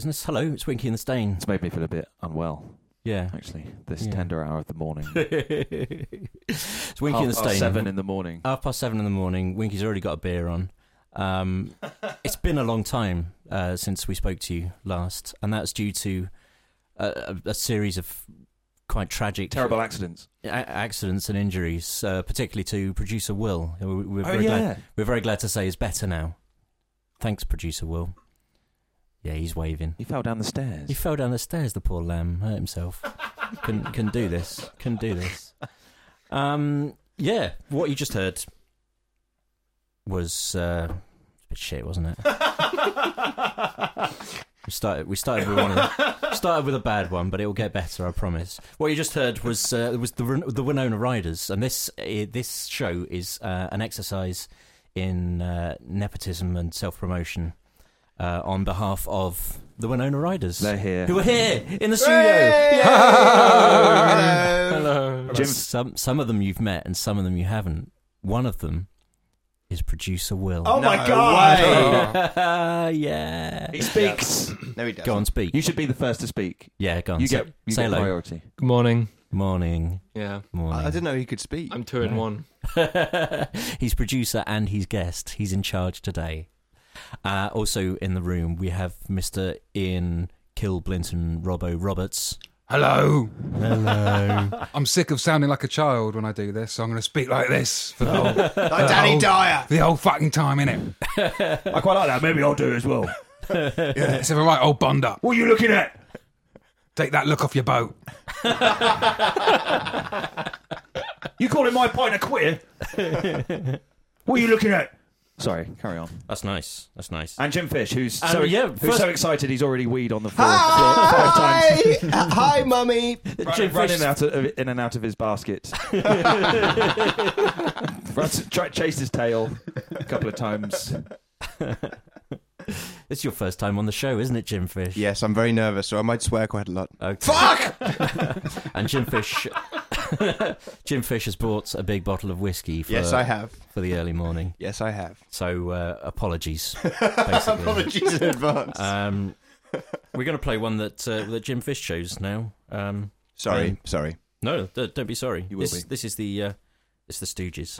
business. Hello, it's Winky and the Stain. It's made me feel a bit unwell, Yeah. actually, this Yeah. tender hour of the morning. it's Winky and the Half past Stain. Seven in the morning. Half past seven in the morning. Winky's already got a beer on. Um, it's been a long time uh, since we spoke to you last, and that's due to a, a, a series of quite tragic, Terrible accidents. a- accidents and injuries, uh, particularly to producer Will. who we- We're Oh, very, glad, we're very glad to say is better now. Thanks, producer Will. Yeah, he's waving. He fell down the stairs. He fell down the stairs. The poor lamb hurt himself. Can't couldn't do this. Can't do this. Um, yeah, what you just heard was uh, a bit shit, wasn't it? we started. We started with one. Of, started with a bad one, but it will get better. I promise. What you just heard was uh, was the the Winona Riders, and this uh, this show is uh, an exercise in uh, nepotism and self promotion uh, on behalf of the Winona Riders They're here. who are here in the studio. Hello. Hello. Jim- Some some of them you've met, and some of them you haven't. One of them is producer Will. Oh my No god! yeah. He speaks. No, he doesn't. Go on, speak. You should be the first to speak. yeah, go on. You say, get you say get hello. priority. Good morning. Morning. Yeah, Morning. I, I didn't know he could speak. I'm two in one. he's producer and he's guest. He's in charge today. Uh, also in the room we have Mr. Ian Kill Blinton Robbo Roberts. Hello. Hello. I'm sick of sounding like a child when I do this, so I'm going to speak like this for the whole, like Danny Dyer. the whole fucking time, innit? I quite like that. Maybe I'll do it as well. Yeah, let's have a right old bond up. What are you looking at? Take that look off your boat. You calling my pint a queer? what are you looking at? Sorry, carry on. That's nice. That's nice. And Jim Fish, who's Um, so yeah, who's first- so excited he's already weed on the floor, floor five times. Hi, hi, mummy. Running, running out of, in and out of his basket. Runs, try, chased his tail a couple of times. It's your first time on the show, isn't it, Jim Fish? Yes, I'm very nervous, so I might swear quite a lot. Okay. Fuck! And Jim Fish, Jim Fish has bought a big bottle of whiskey for, yes, I have. for the early morning. Yes, I have. So uh, apologies. Basically. Apologies in advance. Um, we're going to play one that uh, that Jim Fish chose now. Um, sorry, um, sorry. no, d- don't be sorry. You will this, be. This is the uh, it's the Stooges.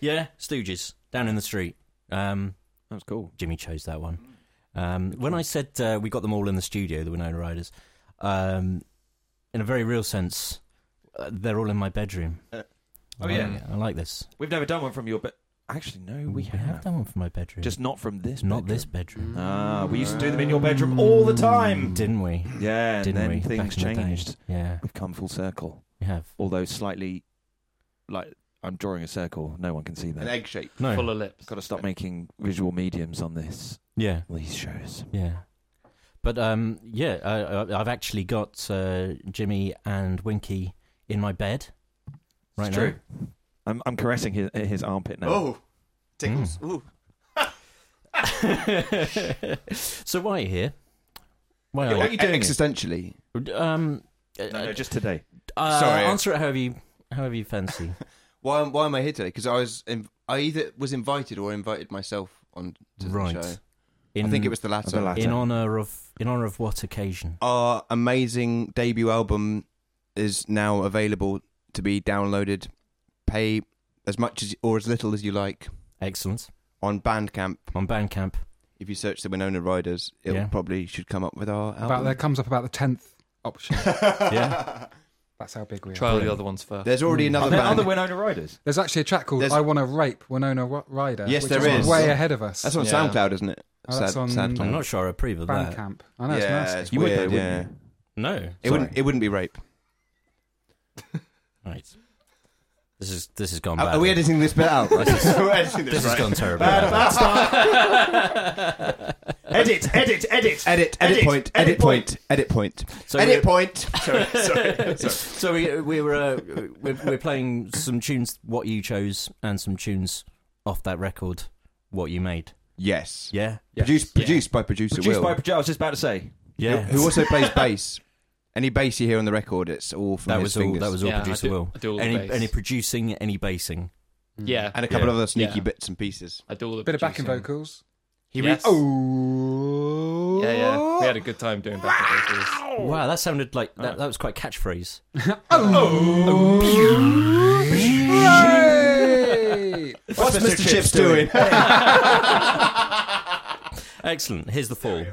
Yeah, Stooges down in the street. Um, That was cool. Jimmy chose that one. Um, when I said uh, we got them all in the studio, the Winona Riders, um, in a very real sense, uh, they're all in my bedroom. Uh, I oh, like- yeah. I like this. We've never done one from your bed. Actually, no, we, have. done one from my bedroom, Just not from this. not bedroom. this bedroom, Ah, we used to do them in your bedroom all the time. didn't we? Yeah, and Didn't then we? things Back in the day. changed. Yeah, We've come full circle. we have. Although slightly, like I'm drawing a circle. No one can see that. An egg shape. No, Full of lips. Got to stop making visual mediums on this yeah, these shows. yeah. But um, yeah, I, I- I've actually got uh, Jimmy and Winky in my bed right It's now. true. I'm I'm caressing his his armpit now. Oh, tickles. Ooh. so why are you here? Why Yeah, are what are you doing? Existentially. you? Um, No, no, just today. uh, Sorry. Answer it however you however you fancy. Why, why am I here today? Because I was, in, I either was invited or invited myself on to Right. the show. In, I think it was the latter. The latter. in honor of in honor of what occasion? Our amazing debut album is now available to be downloaded. Pay as much as or as little as you like Excellent on Bandcamp. on Bandcamp. If you search the Winona Riders, it Yeah. probably should come up with our album. About there comes up about the tenth option. Yeah, That's how big we are. Try all the other ones first. There's already hmm. Are another there band. other Winona Riders? There's actually a track called There's- "I Want to Rape Winona Ro- Ryder." Yes, which there is is. way ahead of us. That's on Yeah. SoundCloud, isn't it? Oh, that's on- SoundCloud. I'm not sure I approve of that. Bandcamp. I know it's yeah, nasty. it's You would weird. though, yeah, wouldn't No, it wouldn't. It wouldn't be rape. right. This is this has gone Are, bad. are we editing this bit out? We're editing this has right. gone terribly. Bad, bad. bad start. edit, edit, edit. Edit, edit, point, edit point, edit point, So edit point. Sorry, sorry. So we we were uh, we're, we're playing some tunes what you chose and some tunes off that record what you made. Yes. Yeah, Produced, produced by producer Produced Will, by producer. I was just about to say. yeah. who also plays bass. Any bass you hear on the record, it's all from that his was all. fingers. That was all Yeah, I producer do- Will. I do all the any bass. any producing, any bassing. Yeah. and a couple yeah, of other sneaky yeah. bits and pieces. I do all the Bit of backing producing. vocals. He Yes. oh, Yeah, yeah. We had a good time doing backing vocals. Wow, that sounded like that. Uh. That was quite catchphrase. Oh. Hey! What's Mr. Chips doing? Excellent. Here's the fall.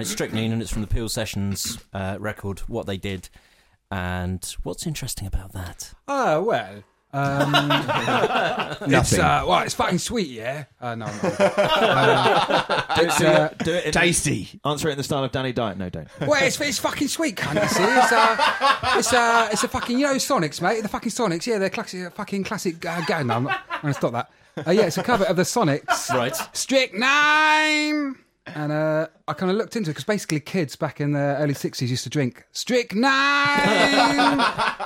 And it's Strychnine, and it's from the Peel Sessions uh, record, What They Did. And what's interesting about that? Oh well. Um, it's Nothing. uh, well, it's fucking sweet, yeah. Uh, no, no. Uh, it's, uh, Do it in, Tasty. Answer it in the style of Danny Dyer. No, don't. well, it's, it's fucking sweet, cunt. You see, it's uh, it's uh, it's a fucking you know Sonics, mate. The fucking Sonics, yeah, they're classic, fucking classic. Uh, go, no, I'm not. I'm gonna stop that. Uh, yeah, it's a cover of the Sonics. Right. Strychnine. And uh, I kind of looked into it because basically kids back in the early 60s used to drink strychnine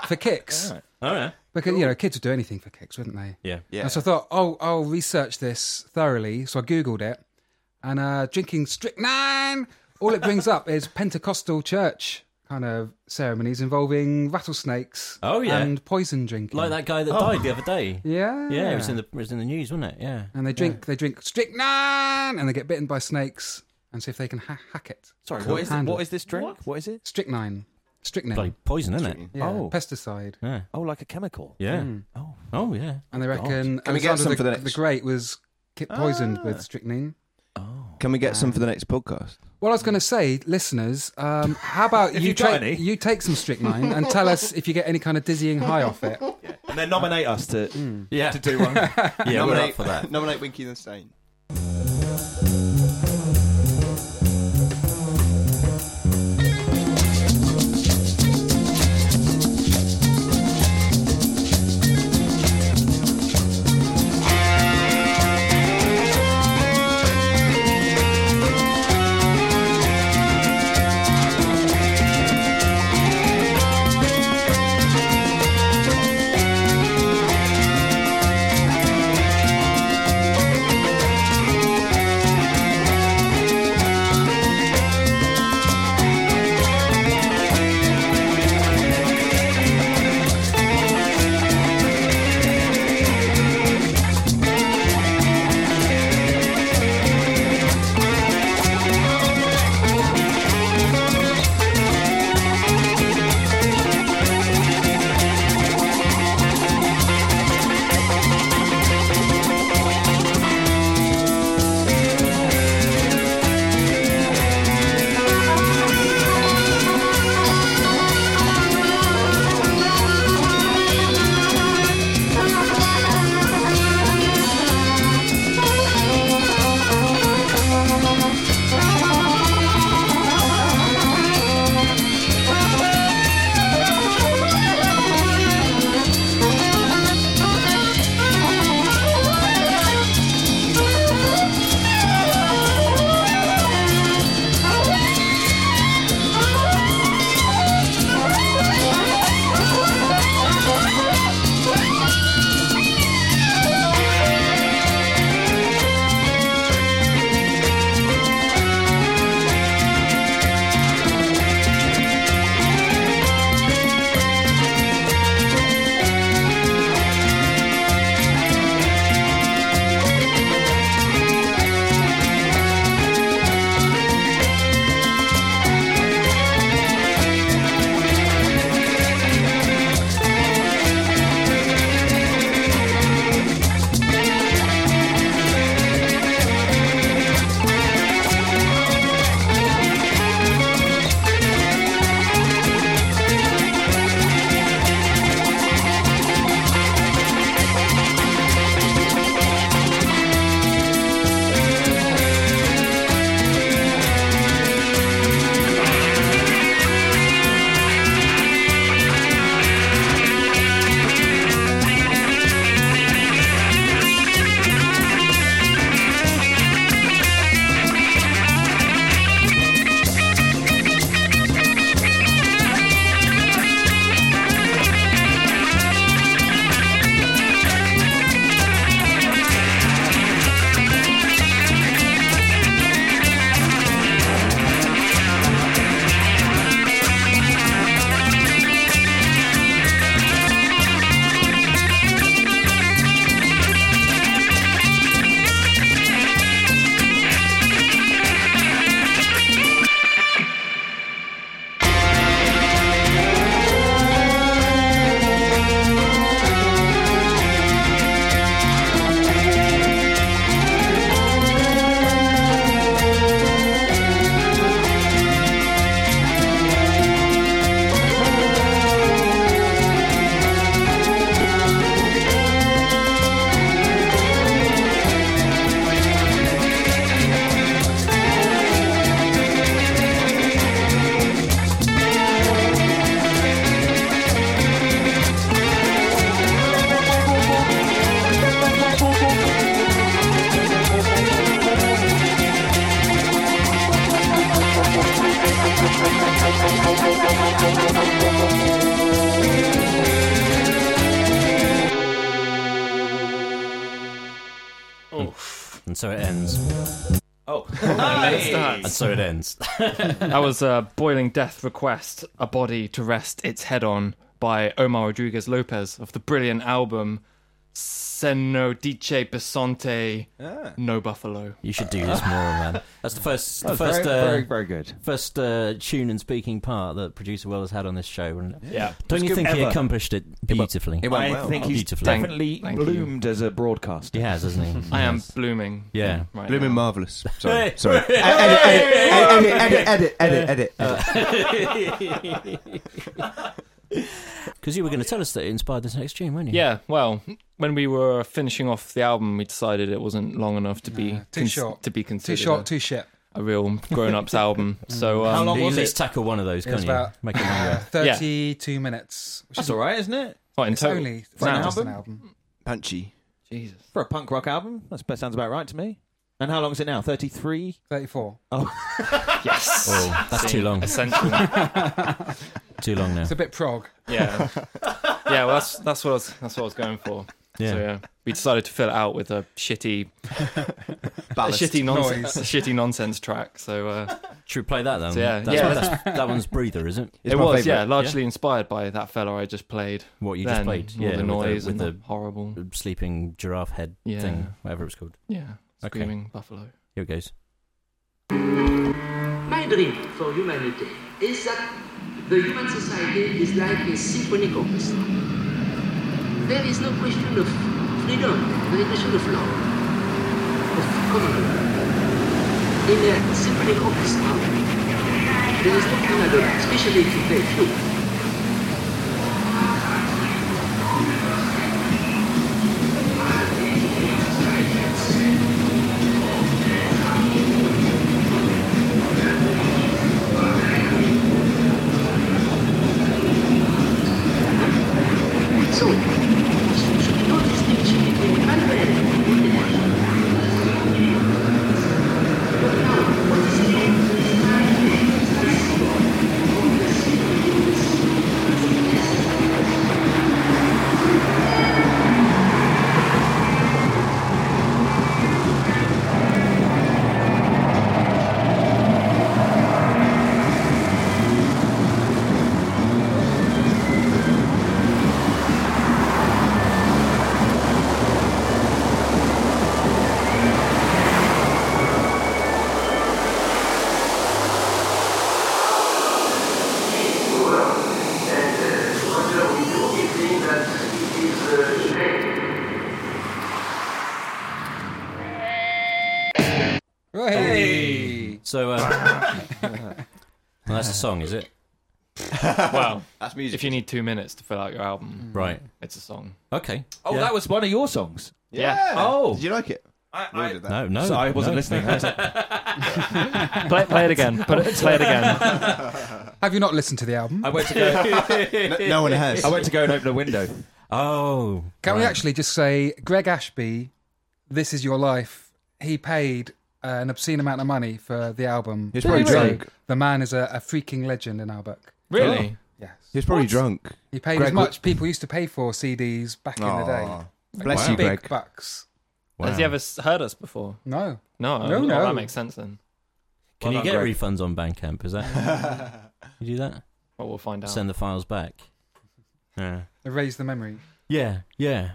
for kicks. All right. Because, you know, kids would do anything for kicks, wouldn't they? Yeah. Yeah. And so I thought, oh, I'll research this thoroughly. So I Googled it. And uh, drinking strychnine, all it brings up is Pentecostal church kind of ceremonies involving rattlesnakes Oh, yeah. and poison drinking. Like that guy that oh. died the other day. Yeah. Yeah, it was in the it was in the news, wasn't it? Yeah. And they drink, they drink strychnine, and they get bitten by snakes, and see if they can ha- hack it. Sorry, what is Handle. what is this drink? what is it? Strychnine, strychnine, Bloody poison, isn't it? yeah, Oh. pesticide. Yeah. Oh, like a chemical. Yeah. Hmm. Oh, Oh, yeah. And they reckon Can we get Alexander some the, for the next- Great was ki- poisoned with ah. strychnine. Can we get some for the next podcast? Well, I was going to say, listeners, um, how about you you've got take any. you take some strychnine and tell us if you get any kind of dizzying high off it. and then nominate us to Yeah. to do one. Yeah, we're up nominate for that. Nominate Winky the Stain. Ends. That was uh, Boiling Death Request, A Body to Rest Its Head On by Omar Rodriguez Lopez of the brilliant album Seno Dice Bisonte No Buffalo. You should do this more, man. That's the first, the That's first, very, uh, very, very good. first uh, tune and speaking part that producer Will has had on this show. wasn't? Yeah. Don't you good think he accomplished it beautifully? It went I well. think he's Beautifully. definitely Thank you. bloomed as a broadcaster. He has, hasn't he? I am blooming. Yeah. Right Blooming now. marvelous. Sorry, Hey. sorry. edit, edit, edit, edit, edit, edit, edit. Because you were going to tell us that it inspired this next tune, weren't you? Yeah, well, when we were finishing off the album, we decided it wasn't long enough to be Nah, too short. to be considered. Too considered short, too shit. a, a real grown-ups album. So um, How long You was at least it? tackle one of those, It can't was you? about Make it uh, longer. 32 minutes. Which That's is all right, isn't it? what in It's total? only it's For an only just an album? album. Punchy. Jesus. For a punk rock album, that sounds about right to me. And how long is it now? 33? 34. Yes. Oh, that's too long. Essential. Too long now. It's a bit prog. yeah. Yeah. Well, that's that's what I was that's what I was going for. Yeah. So yeah, we decided to fill it out with a shitty, a shitty nonsense, a shitty nonsense track. So uh, Should we play that then? So, yeah, that's, yeah. that's- that one's breather, is it? It's it was favourite. yeah, largely inspired by that fella I just played. What you then, just played? all yeah, the with noise with and the, the horrible. sleeping giraffe head Yeah. thing, whatever it's called. Yeah, Okay. screaming buffalo. Here it goes. My dream for humanity is that the human society is like a symphonic orchestra. There is no question of freedom, there is question of love, of commonwealth. In a symphonic orchestra, there is no prima donna, especially if you play flute. Song, is it? Wow. That's music. if you need two minutes to fill out your album, Right. it's a song. Okay. Oh, Yeah. that was one of your songs. Yeah. Oh. Did you like it? I, We all did that. No, no. So I wasn't no. listening. I was like, play, play it again. Put it, play it again. Have you not listened to the album? I went to go. No, no one has. I went to go and open a window. Oh. Can we right. actually just say Greg Ashby, "This Is Your Life"? He paid uh, an obscene amount of money for the album. He was probably So drunk. The man is a, a freaking legend in our book. Really? Yes, He was probably drunk. he paid Greg as much people used to pay for CDs back in the day. Aw. Bless Wow. you, Big Greg. bucks. Wow. Has he ever s- heard us before? No, No. No, oh, no. That makes sense then. Can Well you done, get Greg. refunds on Bandcamp? Is that you do that? Well, we'll find out. Send the files back. Yeah. erase the memory. Yeah. Yeah.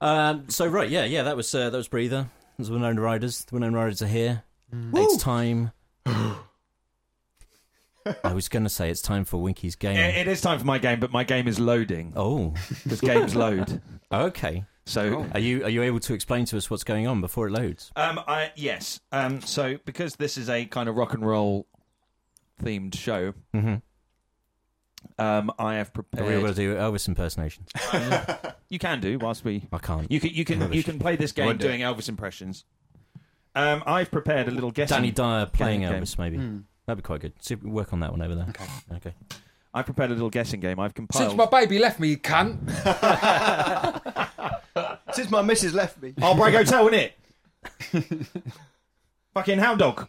Um, so right, yeah, yeah. That was uh, that was breather. That was Winona Riders. The Winona Riders are here. It's time. I was going to say it's time for Winky's game. It, it is time for my game, but my game is loading oh, because games load. okay. So, Are you are you able to explain to us what's going on before it loads? um, I yes. Um, so because this is a kind of rock and roll themed show, Mm-hmm. Um, I have Are we prepared. able to do Elvis impersonations? You can do whilst we. I can't. You can you can you can play this game do doing Elvis impressions. Um, I've prepared a little guessing. Danny Dyer playing game. Elvis, maybe. Hmm. That'd be quite good. See work on that one over there. Okay. Okay. I've prepared a little guessing game. I've compiled. Since my baby left me, you cunt. Since my missus left me. Oh, Brag Hotel, innit? Fucking hound dog.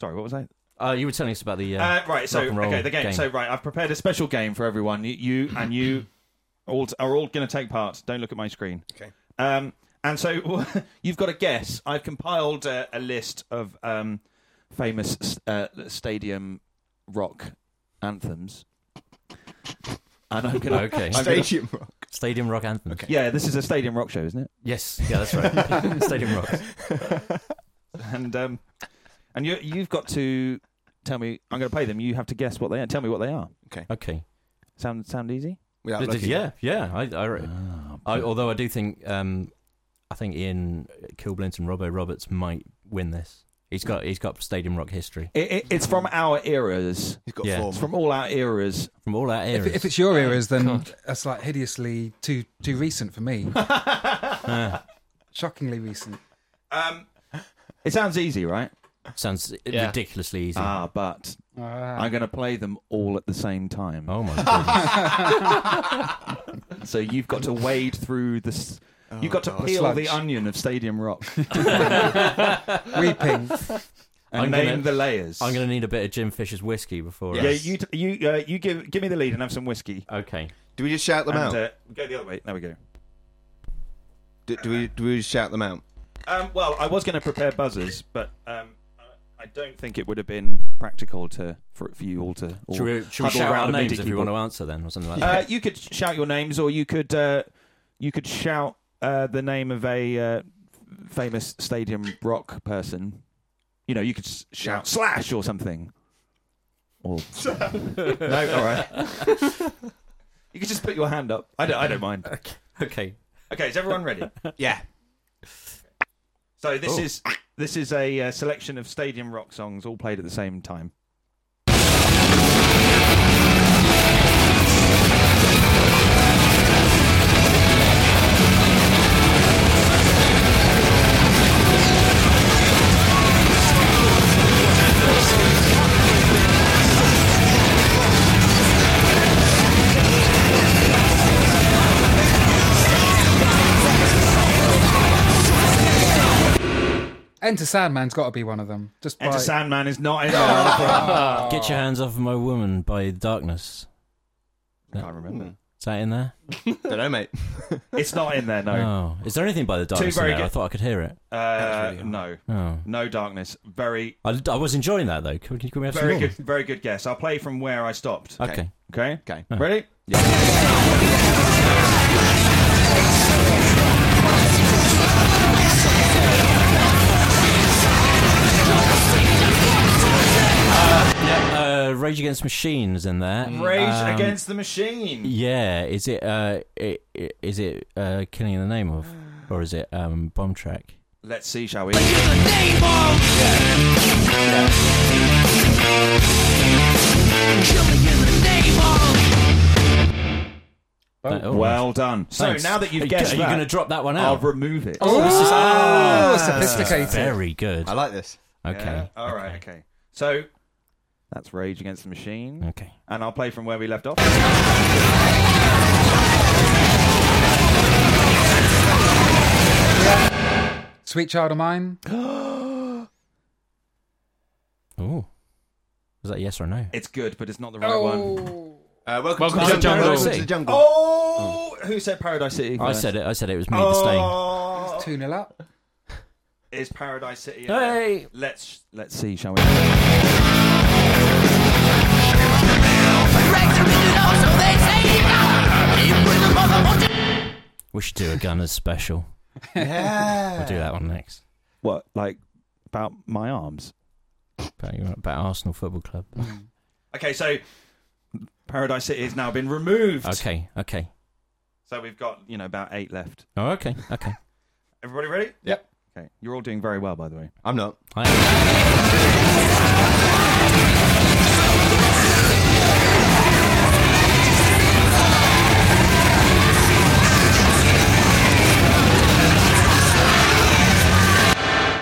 Sorry, what was that? Uh, you were telling us about the uh, Uh, right, so rock and roll okay, the game. game. So right, I've prepared a special game for everyone. You, you and you all are all going to take part. Don't look at my screen. Okay. Um, And so you've got to guess. I've compiled uh, a list of um, famous uh, stadium rock anthems. And I'm gonna, Okay. I'm gonna- Stadium Rock. Stadium Rock Anthem. yeah, this is a stadium rock show, isn't it? Yes, yeah, that's right. Stadium Rock. And um, and you you've got to tell me. I'm going to play them. You have to guess what they are. Tell me what they are. Okay. Okay. Sound sound easy? Without Did- did- yeah, yeah. I, I, re- Ah, I, although I do think, um, I think Ian Kilblint and Robbo Roberts might win this. He's got he's got Stadium Rock history It, it, it's from our eras. He's got Yeah. form. It's from all our eras. from all our If, eras. if it's your eras, then God. that's like hideously too too recent for me. Shockingly recent. Um, it sounds easy, right? Sounds Yeah. ridiculously easy. Ah, but Ah. I'm going to play them all at the same time. oh my goodness! So you've got to wade through this. You've got to God. peel Sludge. the onion of Stadium Rock Weeping. and I'm name gonna- the layers. I'm going to need a bit of Jim Fisher's whiskey before. Yeah, you t- you uh, you give give me the lead and have some whiskey. Okay. Do we just shout them And, out? uh, go the other way. There we go. do, do we do we just shout them out? Um, well, I was going to prepare buzzers, but um, I- I don't think it would have been practical to for, for you all to. All Should we, should we shout around our names MIDI if you want to answer then, or something like that? Uh, you could shout your names, or you could uh, you could shout uh, the name of a uh, famous stadium rock person. You know, you could s- shout Slash or something. Or no, all right. you could just put your hand up. I don't. I don't mind. okay. Okay, is everyone ready? Yeah. So this Oh. is this is a uh, selection of stadium rock songs, all played at the same time. Enter Sandman's got to be one of them. Just by Enter Sandman is not in there. Get your hands off of my woman by Darkness. I can't remember. Is that in there? Don't know, mate. It's not in there. No. Oh, is there anything by the Darkness? in very there? I thought I could hear it. Uh, really no. Oh, No darkness. Very, I, I was enjoying that though. Can, we- can we have very some good, very good guess. I'll play from where I stopped. more? Okay. Okay. Okay. Ready? Uh, Rage Against Machines in there. Rage Um, Against the Machine. Yeah, is it? Uh, i i- is it uh, Killing in the Name of, or is it um, Bomb Track? Let's see, shall we? Oh, Well done. So thanks. now that you've you guessed go- are you that, going to drop that one out? I'll remove it. Oh, this is- oh, This sophisticated. Very good. I like this. Okay. Yeah, All right. Okay. So that's Rage Against the Machine, Okay. and I'll play from where we left off. Sweet Child of Mine. Oh. Was that yes or no? It's good, but it's not the right one. Uh, welcome, Welcome to, to the the jungle. jungle. Welcome to the jungle. Oh, who said Paradise City? I said it. I said it was me. The stain. Oh, 2 0 up. is Paradise City? Hey! there? Let's let's see, shall we? We should do a Gunners special. Yeah. We'll do that one next. What, like about my arms? About, your, about Arsenal Football Club. Hmm. Okay, so Paradise City has now been removed. Okay. Okay. So we've got you know about eight left. Oh, okay. Okay. Everybody ready? Yep. Okay, you're all doing very well, by the way. I'm not. I-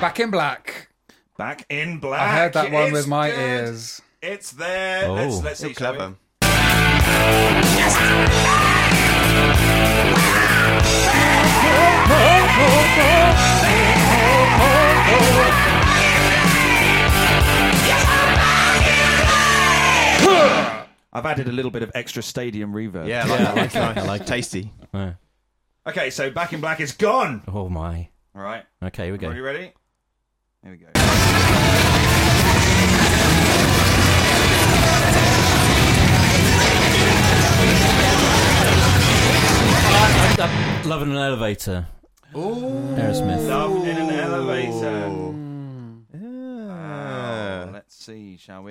Back in black. Back in black. I heard that one It's with my good. ears. It's there. Oh. Let's let's see. You're shall we? clever. I've added a little bit of extra stadium reverb. Yeah, I like Yeah, that. I like. Tasty. yeah. Okay, so Back in Black is gone. Oh my. All right. Okay, here we Are go. you ready? Here we go. Love in an elevator. Aerosmith. Love in an elevator. Ah. Oh, let's see, shall we?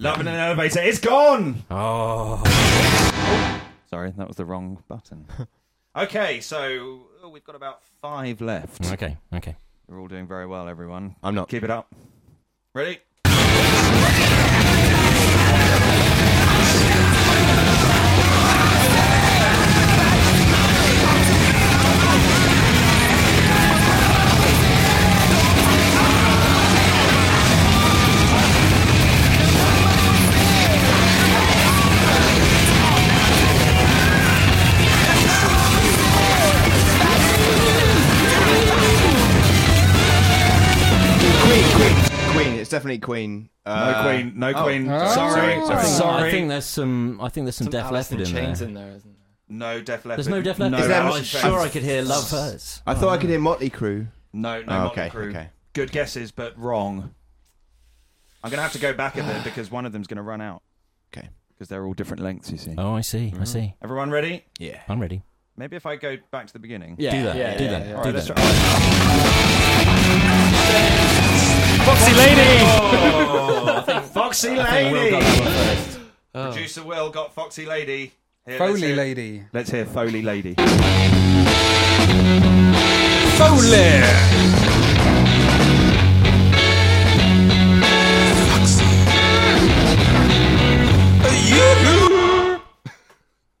Love in an elevator is gone. Oh. Sorry, that was the wrong button. okay, so oh, we've got about five left. Okay. Okay. We're all doing very well, everyone. I'm not. Keep it up. Ready? It's definitely Queen. No Uh, queen, no oh, queen. Oh. Sorry, I I sorry. think, sorry. I think there's some. I think there's some, Some Def Leppard in in chains there. in there, isn't there? no Def Leppard. There's no Def Leppard. No, Is there- I'm sure I could hear Love Hurts. I thought I could hear Motley Crue. No, no, Oh, Motley okay, Crue. okay. Good guesses, but wrong. I'm going to have to go back a bit because one of them's going to run out. Okay. Because they're all different lengths, you see. Oh, I see. I see. Everyone ready? Yeah. I'm ready. Maybe if I go back to the beginning. Yeah. do that. do that. All do let's that. try. Foxy lady. Foxy I think Will Lady. got that one first. Oh. Producer Will got Foxy Lady. Here, let's Foley hear- lady. Let's hear Foley Lady. Foley! Foxy.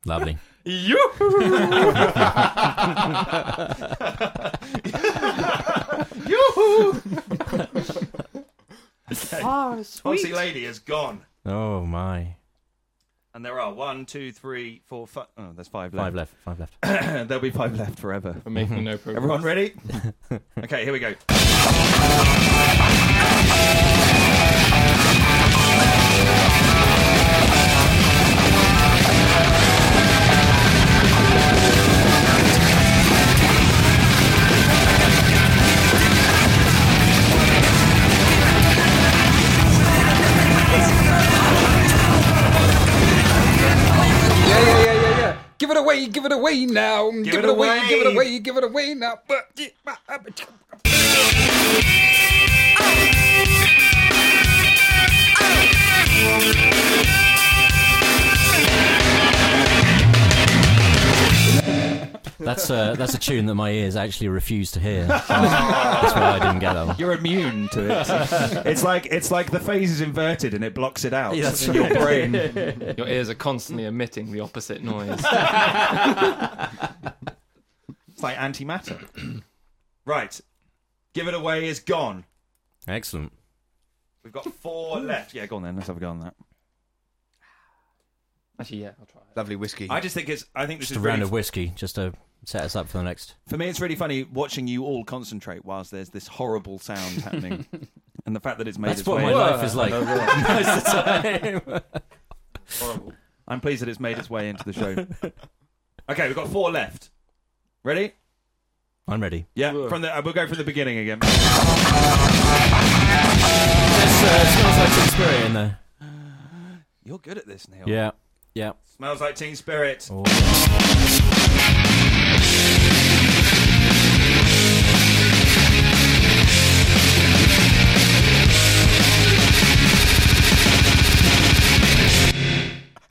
Lovely. Foxy ah, Lady is gone. Oh my. And there are one, two, three, four, five. Oh, there's five left. Five left. Five left. There'll be five left forever. We're making no progress. Everyone ready? okay, here we go. Give it away, give it away now. Give, it it away, away. give it away, give it away now. Ah. Ah. That's uh, that's a tune that my ears actually refuse to hear. that's why I didn't get that one. You're immune to it. it's like it's like the phase is inverted and it blocks it out Yeah, that's in your brain. Your ears are constantly emitting the opposite noise. It's like antimatter. right. Give it away is gone. Excellent. We've got four left. Yeah, go on then. Let's have a go on that. Actually, yeah, I'll try it. Lovely whiskey. I just think it's. I think this Just is a round really, of whiskey, just to set us up for the next. for me. It's really funny watching you all concentrate whilst there's this horrible sound happening, and the fact that it's made That's its what way. my life is like most of the time. Horrible. I'm pleased that it's made its way into the show. okay, we've got four left. Ready? I'm ready. Yeah. Whoa. From the uh, we'll go from the beginning again. There's uh, smells like Teen Spirit in there. You're good at this, Neil. Yeah. Yeah. Smells like Teen Spirit. Oh.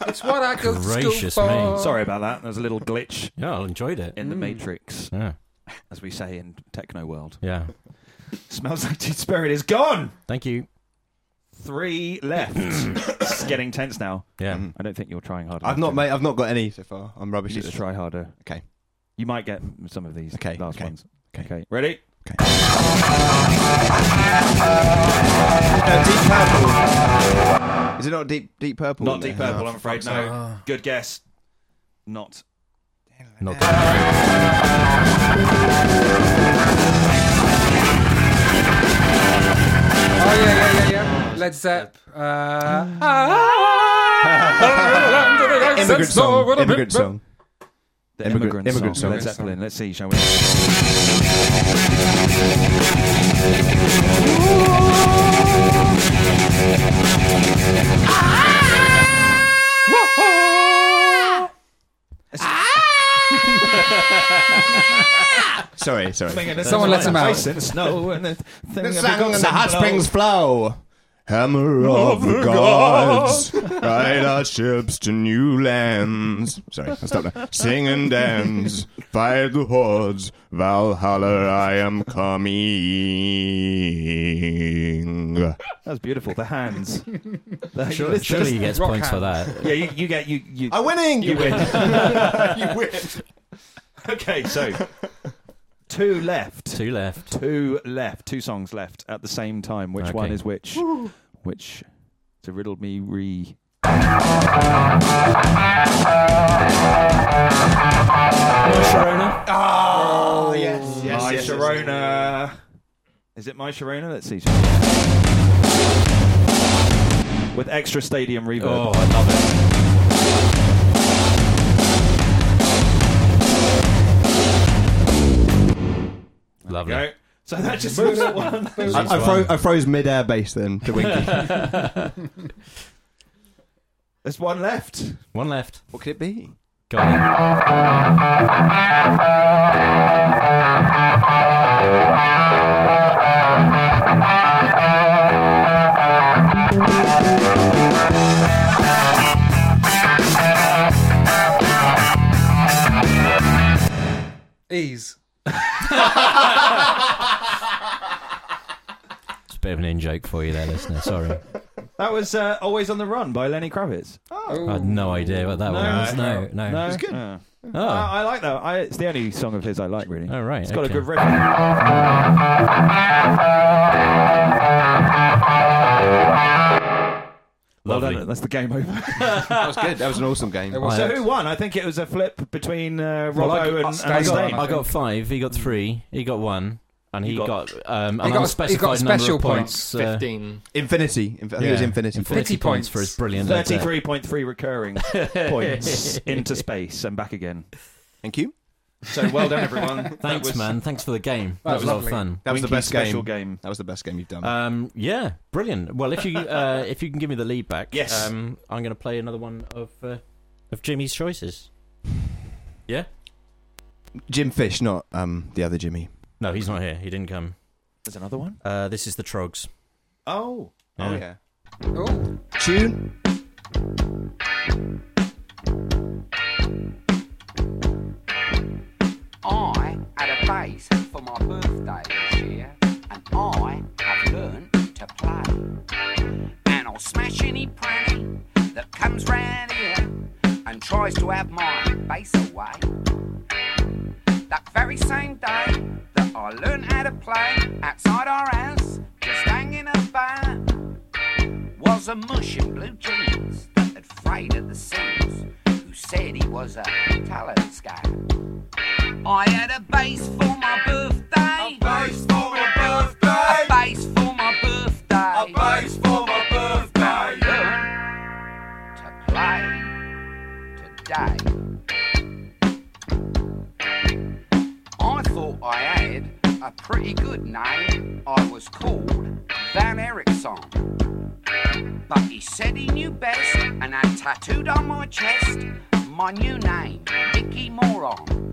It's what I go to school Gracious for. me. Sorry about that. There was a little glitch Yeah, I enjoyed it. in the Matrix, Yeah. as we say in techno world. Yeah. Smells like Teen Spirit is gone. Thank you. Three left. it's getting tense now. Yeah. Mhm. I don't think you're trying hard. I've enough, not Jim. made. I've not got any so far. I'm rubbish You at need to this. try harder. Okay. You might get some of these Okay, last okay, ones. okay. Okay. Ready? Deep purple. Is it not deep deep purple? Not Deep? Purple, Oh, I'm afraid. fuck's sake. No. Good guess. Not. Not that. Oh yeah, yeah, yeah, yeah. Led Zepp. Uh, Immigrant song. Immigrant song. The Immigrant- immigrant song. Led Zeppelin. Let's see, shall we? Sorry, sorry. Someone let him out. The snow and the thing The that song and the hot springs flow. Hammer of the gods, ride our ships to new lands. Sorry, I'll stop there. Sing and dance, fight the hordes. Valhalla, I am coming. That was beautiful. The hands. The- Surely, surely he gets rock points for that. Yeah, you, you get you you. I'm winning. You win. you win. okay, so two left. Two left. Two left. Two songs left at the same time. Which one is which? Which? To riddle me re. Sharona. Ah, oh, yes, yes, My yes. Sharona. Is it My Sharona? Let's see. Oh. With extra stadium reverb. Oh, I love it. Lovely. Go. So that just moves it one. I, I, fro- I froze mid-air base then to Winky. There's one left. One left. what could it be? Go on. Ease. It's a bit of an in joke for you there, listener. Sorry. That was uh, Always on the Run by Lenny Kravitz. I had no idea what that No. was. No, no. No, It's good. Uh, Oh, I, I like that. I, it's the only song of his I like, really. oh right. It's got okay. a good riff. Well Lovely. done. That's the game over. That was good. That was an awesome game. It was. so who won? I think it was a flip between uh, Well, I Robbo got- and, Stain and won, Stain. I I got five. He got three. He got one, and he, He got, got- um, He an got a- unspecified he got a number special of points. uh, Fifteen. Infinity. Inf- I think it was yeah, Infinity. Infinity points points. for his brilliant. letter. Thirty-three point three recurring points into space and back again. Thank you. So well done, everyone. Thanks, was man. Thanks for the game. That, That was, was a lot of fun. That was the best special game. game. That was the best game you've done. Um, yeah, brilliant. Well, if you uh, if you can give me the lead back, Yes. um, I'm going to play another one of uh, of Jimmy's choices. Yeah. Jim Fish, not um the other Jimmy. No, he's not here. He didn't come. There's another one. Uh, this is the Troggs. Oh, Oh, Yeah. Oh, Tune. I had a bass for my birthday this year, and I have learned to play. And I'll smash any pranny that comes round here and tries to have my bass away. That very same day that I learned how to play outside our house, just hanging about, was a mush in blue jeans that had frayed at the seams, said he was a talent scout. I had a bass for my birthday. A bass for my birthday. A bass for my birthday. A bass for my birthday. To play today. I thought I had a pretty good name. I was called Van Erickson. But he said he knew best and had tattooed on my chest my new name, Mickey Moron.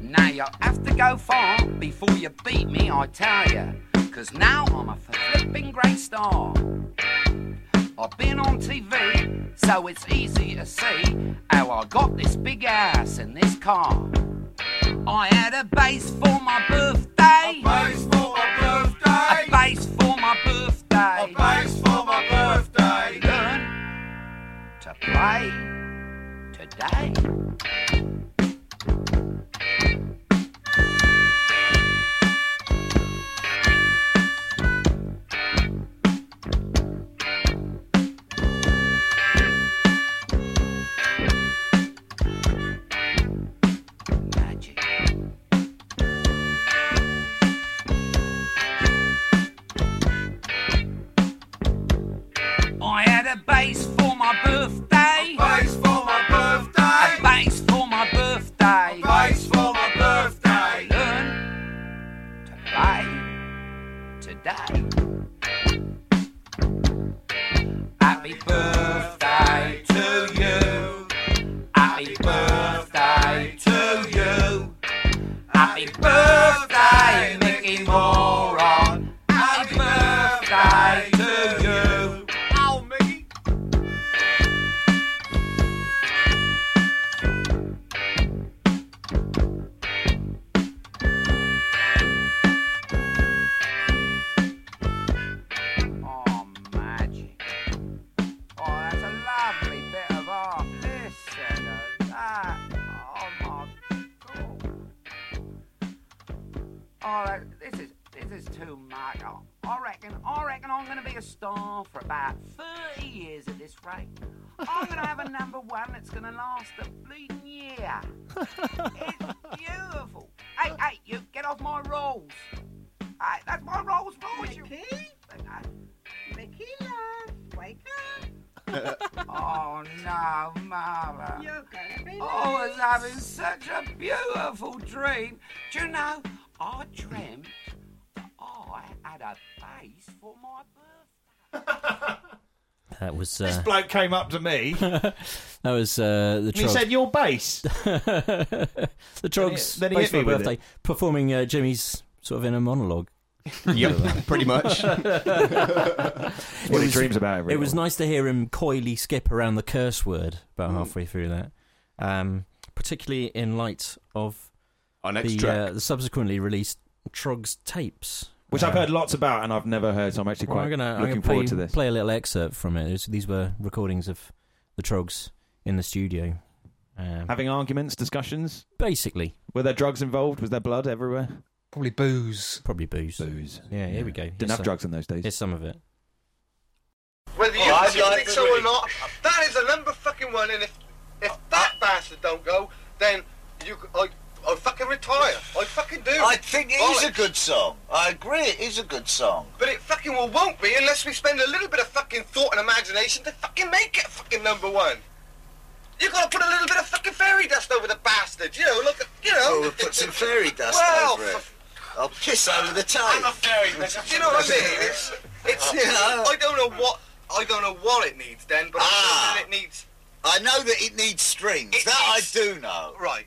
Now you have to go far before you beat me, I tell ya. Cause now I'm a flipping great star. I've been on TV, so it's easy to see how I got this big ass and this car. I had a bass for my birthday. A bass for my birthday. A bass for my birthday. A bass for my birthday. Learn to play today. bass for my birthday. A bass for my birthday. A bass for my birthday. A bass for my birthday. Learn to play today. Happy birthday to you. Happy birthday to you. Happy birthday. I'm going to be a star for about 30 years at this rate. I'm going to have a number one that's going to last a bleeding year. It's beautiful. Hey, hey, you get off my rolls. Hey, that's my rolls, Royce. You... Mickey, love, wake up. oh no, Mama. You're gonna be oh, I was having such a beautiful dream. Do you know, I dreamt that I had a base for my birthday. That was This uh, bloke came up to me that was uh, the he Troggs. said, "Your bass." the Troggs then he Bass hit me for my with birthday, performing uh, Jimmy's sort of inner monologue. Yep, pretty much. That's what he was- dreams about. Every It was nice to hear him coyly skip around the curse word about Mm. halfway through that, um, particularly in light of Our next the, track. uh, the subsequently released Troggs tapes. Which I've heard lots about and I've never heard, so I'm actually well, quite I'm gonna, I'm looking gonna play, forward to this. play a little excerpt from it. It's- These were recordings of the Troggs in the studio. Um, Having arguments, discussions. basically, Were there drugs involved? Was there blood everywhere? Probably booze. probably booze. Booze. Yeah, here we go. Didn't Here's have some- drugs in those days. Here's some of it. Whether you think so or not, that is a number fucking one, and if if that bastard don't go, then you c- I I fucking retire. I fucking do. I think it is a good song. I agree, it is a good song. But it fucking well won't be unless we spend a little bit of fucking thought and imagination to fucking make it fucking number one. You gotta put a little bit of fucking fairy dust over the bastard, you know, look at, you know. Well, we'll put some fairy dust Well, over it. I'll piss over the tape. I'm a fairy dust. Do you know what I mean? It's, it's, You know. I don't know what, I don't know what it needs then, but Ah. I know that it needs, I know that it needs strings. It that needs- I do know. right.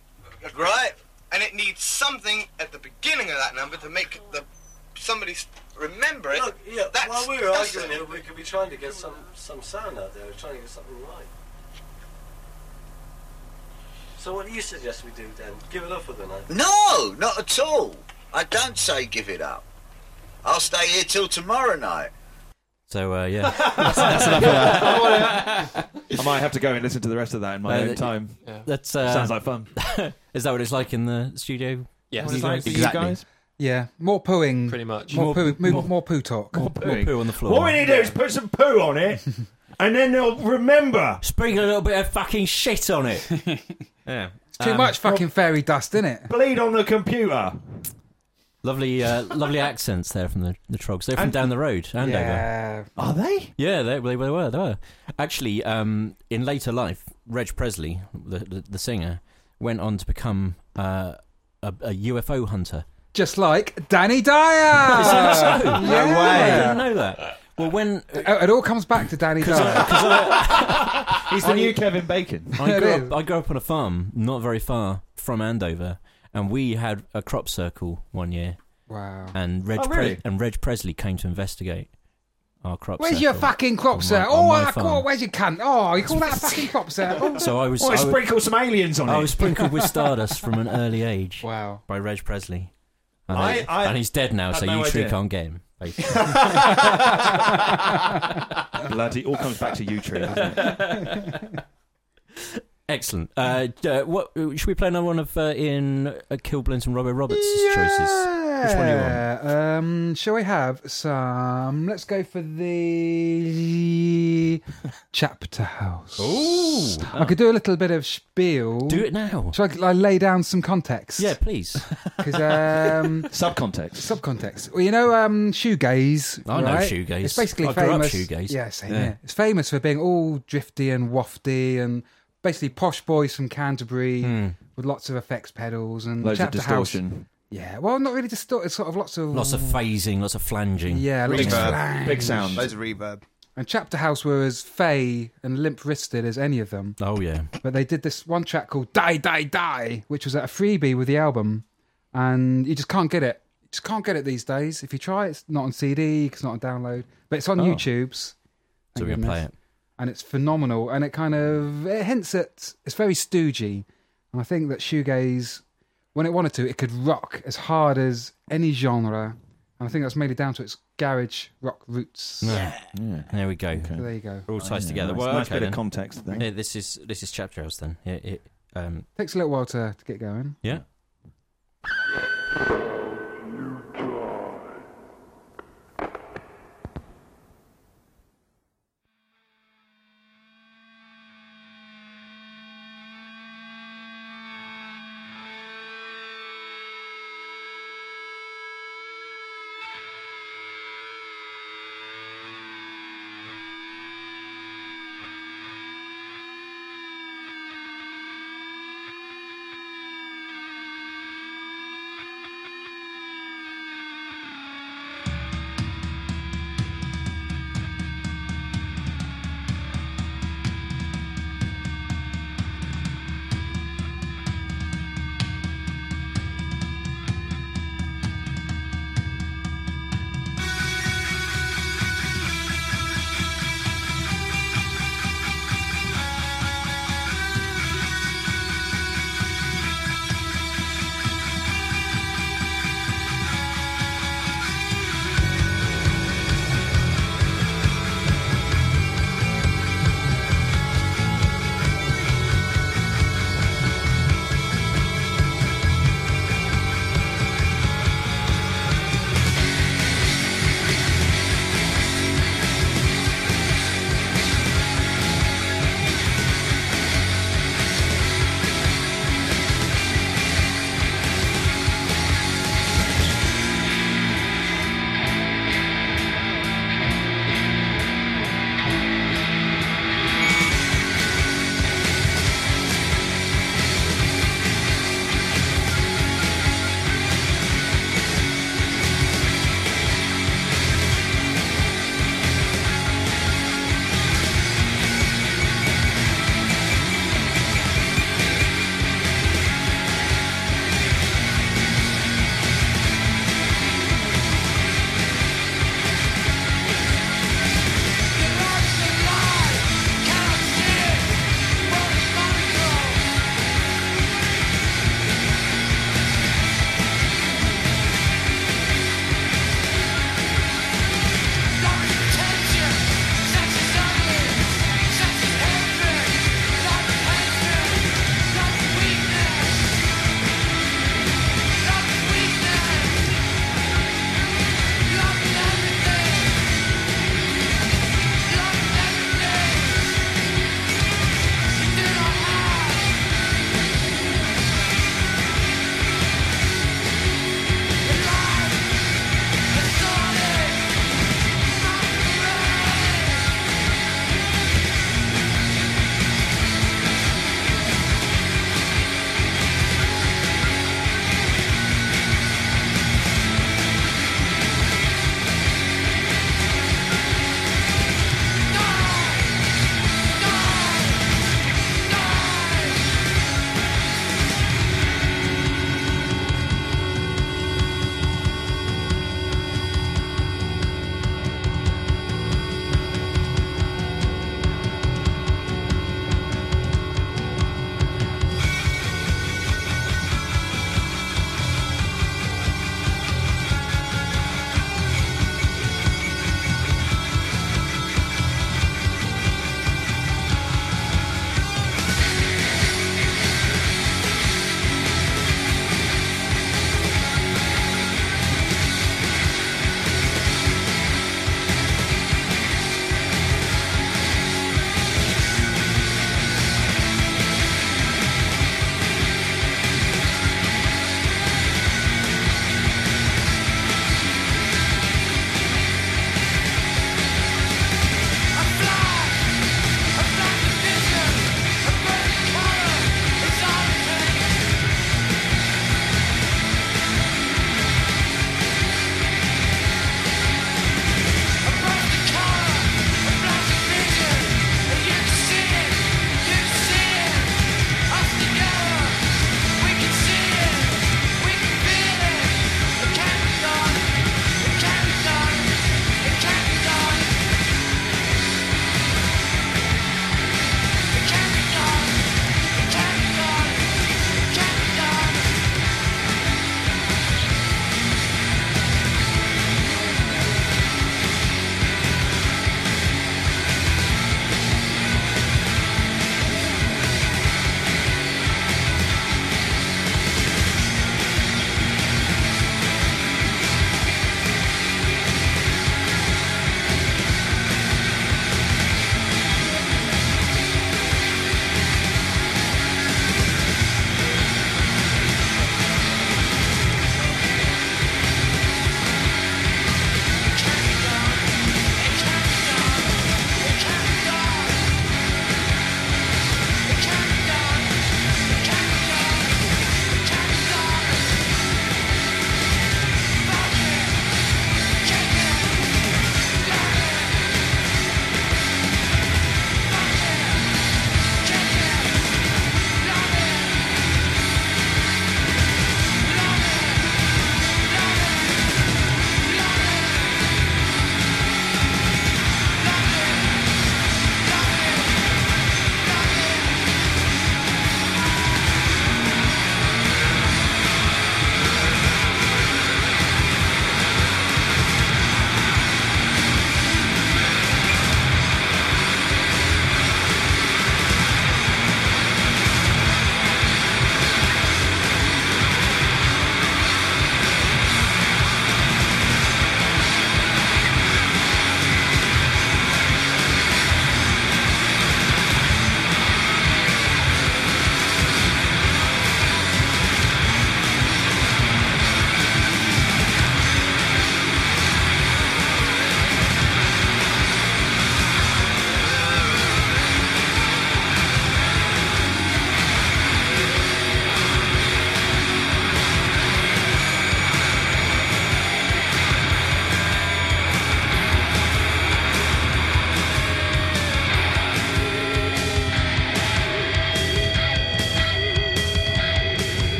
Right? And it needs something at the beginning of that number to make the somebody remember it. Look, yeah, That's- while we were arguing here, we could be trying to get some, some sound out there, trying to get something right. So what do you suggest we do then? Give it up for the night? No, not at all. I don't say give it up. I'll stay here till tomorrow night. So uh, yeah, I might have to go and listen to the rest of that in my Uh, own th- time. that's uh, Sounds like fun. is that what it's like in the studio? Yes, What is that? for you Exactly. guys? Yeah, more pooing. pretty much. More, More- poo, more, more- more poo talk. More poo on the floor. What we need to do is put some poo on it, and then they'll remember. Sprinkle a little bit of fucking shit on it. yeah, It's Too Um, much fucking fairy dust, isn't it? Bleed on the computer. Lovely, uh, lovely accents there from the, the Troggs. They're from And- down the road, Andover. Yeah. Are they? Yeah, they, they, they were. They were. Actually, um, in later life, Reg Presley, the, the, the singer, went on to become uh, a, a UFO hunter. Just like Danny Dyer. Is that so? No way. I didn't know that. Well, when It it all comes back to Danny Dyer. He's the new Kevin Bacon. I It grew, is. up, I grew up on a farm not very far from Andover, and we had a crop circle one year, Wow. and oh, Reg Oh, really? Pre- and Reg Presley came to investigate our crop Where's circle. your fucking crop on set? my- Oh, my I farm. call, where's your cunt? Oh, you call that a fucking crop set? Oh. So I was, Well, I, was sprinkle some aliens on I it. I was sprinkled with stardust from an early age Wow. by Reg Presley. And, I- I and he's dead now, so no you three idea. can't get him. Bloody, all comes back to you, Tree, doesn't it? Excellent. Uh, uh, what should we play another one of uh, Ian uh, Kilblint and Robbo Roberts' choices? Which one do you want? Um, shall we have some? Let's go for the Chapterhouse. Ooh. I could do a little bit of spiel. Do it now. Shall I, I lay down some context? Yeah, please. Because um, Subcontext. subcontext. Well, you know, um, shoegaze. I know right? shoegaze. It's basically I grew up famous. shoegaze. Yeah, same. Yeah. Yeah. it's famous for being all drifty and wafty and basically posh boys from Canterbury Hmm. with lots of effects pedals and Loads of Chapterhouse. distortion. Yeah, well, not really distorted. Sort of lots of Lots of phasing, lots of flanging. yeah, lots Reverb. of flange. Big sound. Loads of reverb. And Chapterhouse were as fey and limp wristed as any of them. Oh yeah. But they did this one track called Die, Die, Die, which was at a freebie with the album. And you just can't get it. You just can't get it these days. If you try, it's not on CD, it's not on download. But it's on Oh. YouTube's. So Thank we can play goodness. It. And it's phenomenal. And it kind of it hints at, it's very stoogey. And I think that shoegaze, when it wanted to, it could rock as hard as any genre. And I think that's mainly down to its garage rock roots. Yeah. Yeah. There we go. So there you go. It all ties Yeah, together. nice- well, nice okay bit of context there. Yeah, this is this is Chapterhouse then. It, it, um, Takes a little while to, to get going. yeah.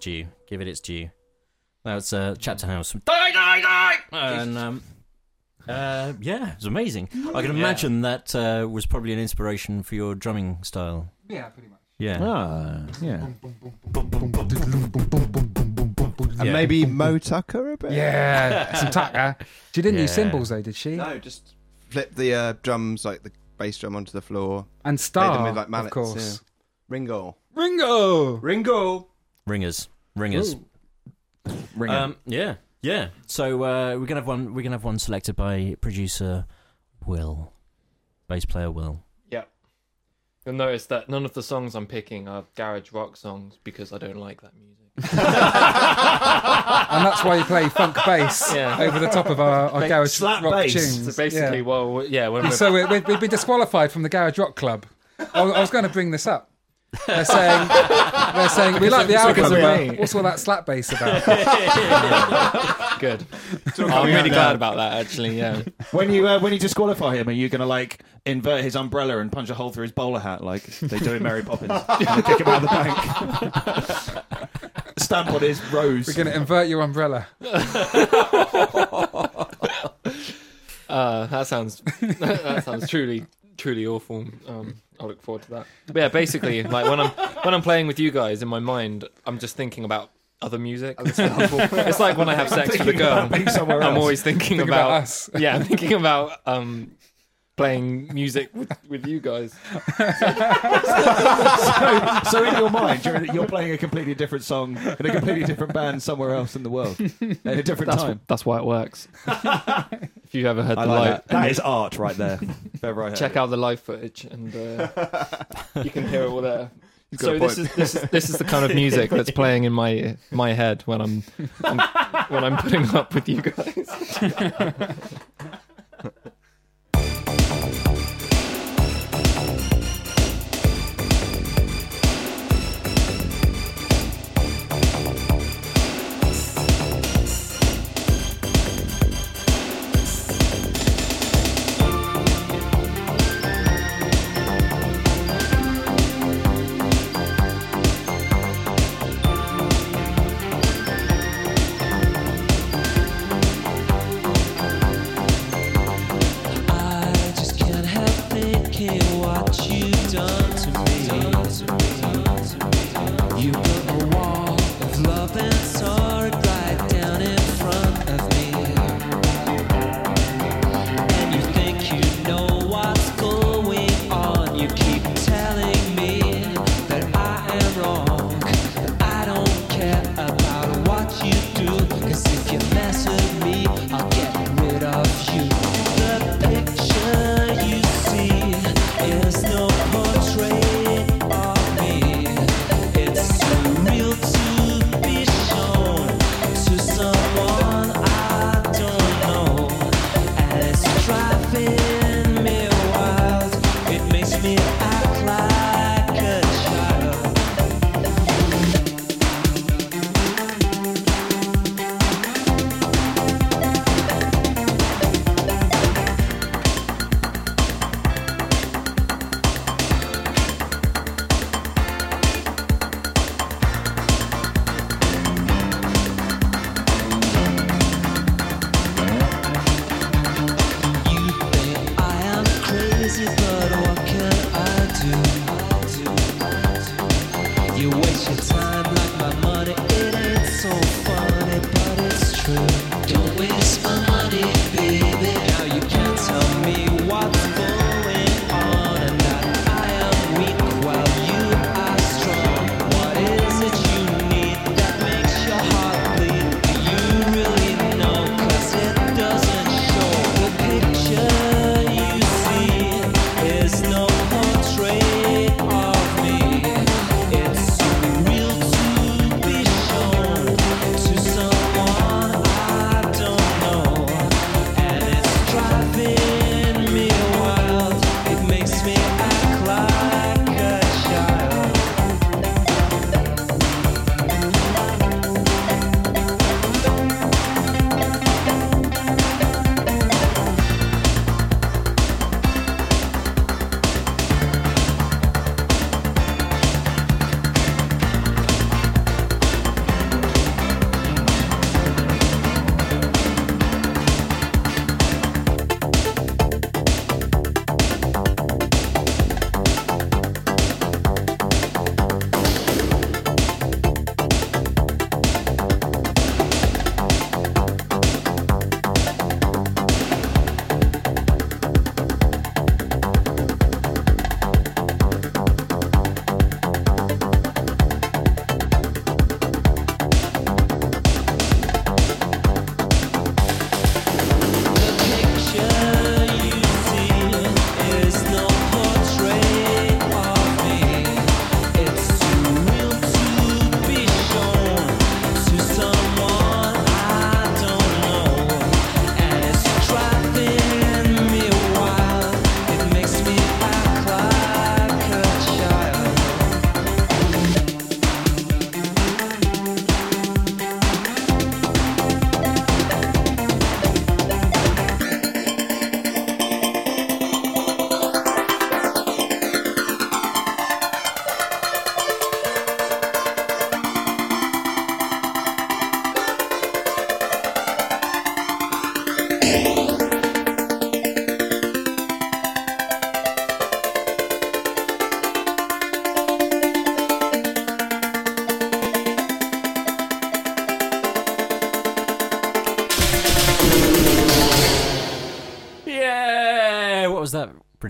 Due. Give it its due. That was uh, Chapterhouse. Die, die, die! And um, uh, yeah, it was amazing. I can imagine that uh, was probably an inspiration for your drumming style. Yeah, pretty much. Yeah. Ah, yeah. And Yeah. maybe Moe Tucker a bit? Yeah, some tucker. She didn't use Yeah. cymbals though, did she? No, just flip the uh, drums, like the bass drum, onto the floor. And Play Star, them with, like, of mallets, course. Ringo. Ringo. Ringo! Ringers. Ringers. Ring Um, yeah, yeah. So uh, we're gonna have one. We're gonna have one selected by producer Will, bass player Will. Yeah. You'll notice that none of the songs I'm picking are garage rock songs because I don't like that music. and that's why you play funk bass Yeah. over the top of our, our Make garage slap rock bass. tunes. So basically, Yeah. well, yeah, when we're So we, we, we've been disqualified from the Garage Rock Club. I, I was going to bring this up. They're saying, they're saying we like the because album, of but me. what's all that slap bass about? good. coming I'm really glad about that, actually. Yeah. When you uh, when you disqualify him, are you going to like invert his umbrella and punch a hole through his bowler hat like they do in Mary Poppins? and kick him out of the bank. Stamp on his rose. We're going to invert your umbrella. Uh, that sounds that sounds truly truly awful. Um, I look forward to that. But yeah, basically, like when I'm when I'm playing with you guys in my mind, I'm just thinking about other music. it's like when I have sex with a girl. about being somewhere I'm always thinking Think about, about us. Yeah, I'm thinking about um, playing music with, with you guys. so, so in your mind, you're, you're playing a completely different song in a completely different band somewhere else in the world at a different That's time. that's why it works. if you ever heard I the like live, that. That is art right there. If ever I check it. out the live footage, and uh, you can hear it all there. got So this is this is this is the kind of music that's playing in my my head when I'm, I'm when I'm putting up with you guys.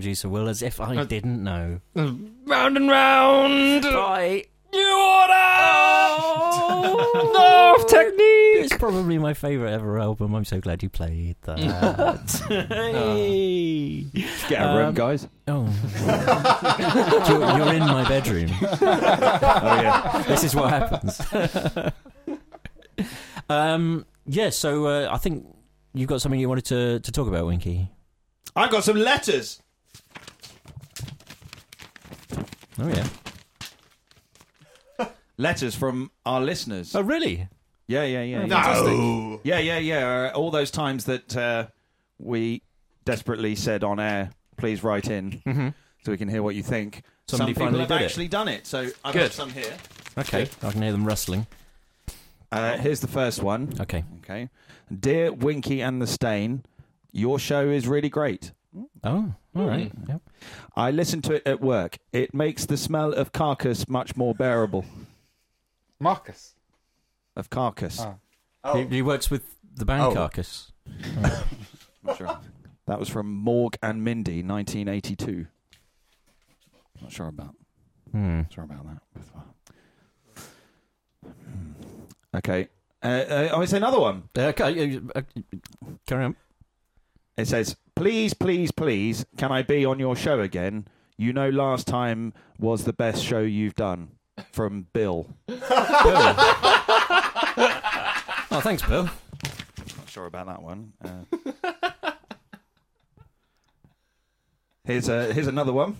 Producer Will? As if I Uh, didn't know. Round and round. Right. New order. North technique. It's probably my favourite ever album. I'm so glad you played that. hey. Get a room, Um, guys. Oh. you're, you're in my bedroom. Oh yeah. This is what happens. um, yeah, so uh, I think you've got something you wanted to, to talk about, Winky. I've got some letters. Oh, yeah. Letters from our listeners. Oh, really? Yeah, yeah, yeah. Oh, yeah. No. Yeah, yeah, yeah. Uh, all those times that uh, we desperately said on air, please write in Mm-hmm. so we can hear what you think. Somebody some people finally have did it. actually done it. So I've Good. got some here. Okay, I can hear them rustling. Uh, here's the first one. Okay. Okay. Dear Winky and the Stain, your show is really great. Oh, all right. Hmm. Yep. I listen to it at work. It makes the smell of carcass much more bearable. Marcus. Of carcass. Oh. He, he works with the band Oh. Carcass. Not sure. That was from Mork and Mindy, 1982. Not sure about. Hmm. Sorry about that. Hmm. Okay. Uh, uh, oh, it's another one. Uh, okay, uh, uh, carry on. It says, "Please, please, please, can I be on your show again? You know, last time was the best show you've done." From Bill. Oh, thanks, Bill. Not sure about that one. Uh, here's a, here's another one.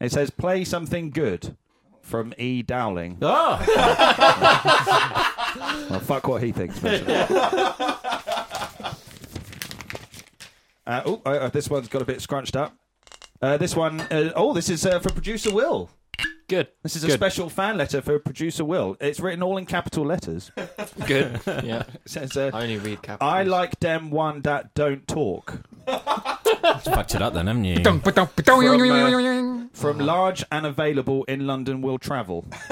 It says, "Play something good." From E. Dowling. Oh, Well, fuck what he thinks. uh, oh, uh, this one's got a bit scrunched up. Uh, this one, uh, oh, this is uh, for producer Will. Good. This is a Good. special fan letter for producer Will. It's written all in capital letters. Good. Yeah. It says, uh, I only read capitals. "I like them one that don't talk." fucked it up then, haven't you? From, From large and available in London will travel.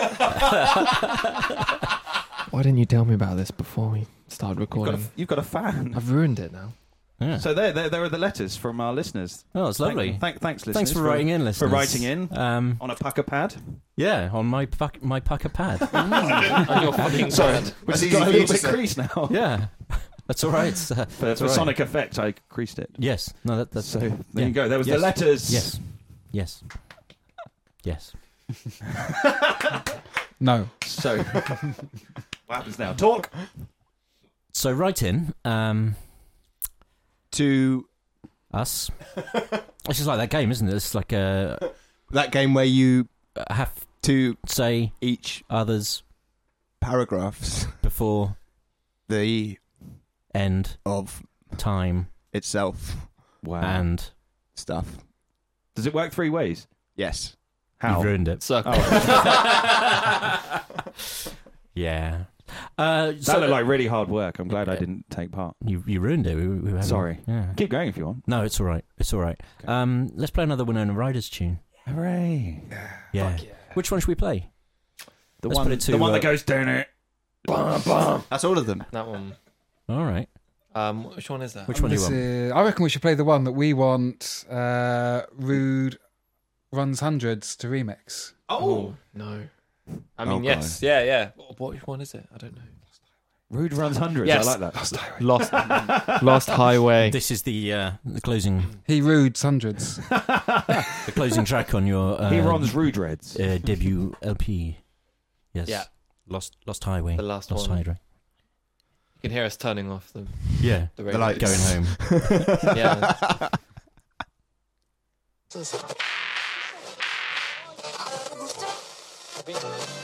Why didn't you tell me about this before we started You've got, recording? a, you've got a fan. I've ruined it now. Yeah. So there, there, there are the letters from our listeners. Oh, it's lovely. Thank, thank, thanks, listeners. Thanks for writing in, listeners. For writing in Um, on a Pukka Pad. yeah, on my puck, my Pukka Pad. On your fucking Sorry, pad. which has got a little to bit say. creased now. yeah, that's all right. Uh, For, that's for all right. sonic effect, I creased it. Yes. No, that, that's So there yeah. you go. There was Yes. the letters. Yes. Yes. Yes. No. So what happens now? Talk. So write in um, To us. It's just like that game, isn't it? It's like a that game where you have to say each others paragraphs before the end of time itself Wow. and stuff. Does it work three ways? Yes. How? you've ruined it. Circle. Oh, Yeah. Uh, that so looked like really hard work. I'm glad I didn't take part. you you ruined it. We, we were Sorry. Yeah. Keep going if you want. No, it's all right. It's all right. Um, let's play another Winona Riders tune. Hooray! Yeah. yeah. Which one should we play? The Let's one, put it to, the one uh, that goes down it. Bum, bum. That's all of them. that one. All right. Um, which one is that? Which one do you want? is- I reckon we should play the one that we want uh, Rude Runs Hundreds to remix. Oh no. I mean, Oh, yes, yeah, yeah. What which one is it? I don't know. Rude runs hundreds. Yes. I like that. Lost, Lost Highway. This is the uh, the closing He Rudes Hundreds. the closing track on your uh, he runs Rude Reds. uh, debut LP. Yes. Yeah. Lost Lost Highway. The last Lost one. Highway. You can hear us turning off the Yeah. the, The radio. lights. Going home. Yeah. Thank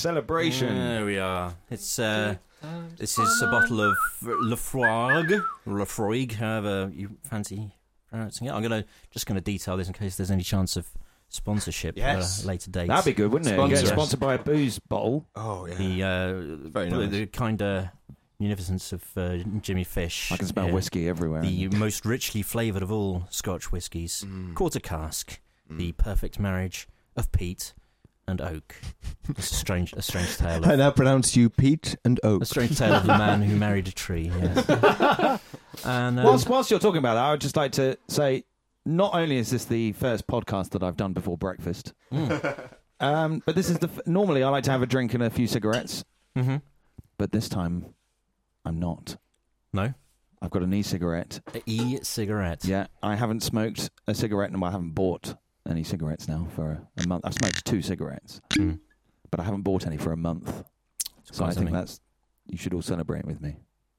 celebration. There we are. It's uh, this is a bottle of Laphroaig, Laphroaig, however you fancy pronouncing it. I'm gonna just gonna detail this in case there's any chance of sponsorship Yes. at a later date. That'd be good, wouldn't it? Sponsor. Get sponsored by a booze bottle. Oh yeah. the uh, Very nice. the kind of munificence of uh, Jimmy Fish. I can smell uh, whiskey everywhere. The most richly flavoured of all Scotch whiskies, Mm. quarter cask, the perfect marriage of peat and oak. It's a strange, a strange tale. I now pronounce you Pete and Oak. a strange tale of the man who married a tree. Yes. and um, Whilst, whilst you're talking about that, I would just like to say, not only is this the first podcast that I've done before breakfast, mm, um, but this is the. F- normally, I like to have a drink and a few cigarettes, mhm. but this time, I'm not. no, I've got an e-cigarette. a e-cigarette. Yeah, I haven't smoked a cigarette, and I haven't bought any cigarettes now for a, a month. I've smoked two cigarettes, Mm. but I haven't bought any for a month. So I Surprising think that's you should all celebrate with me.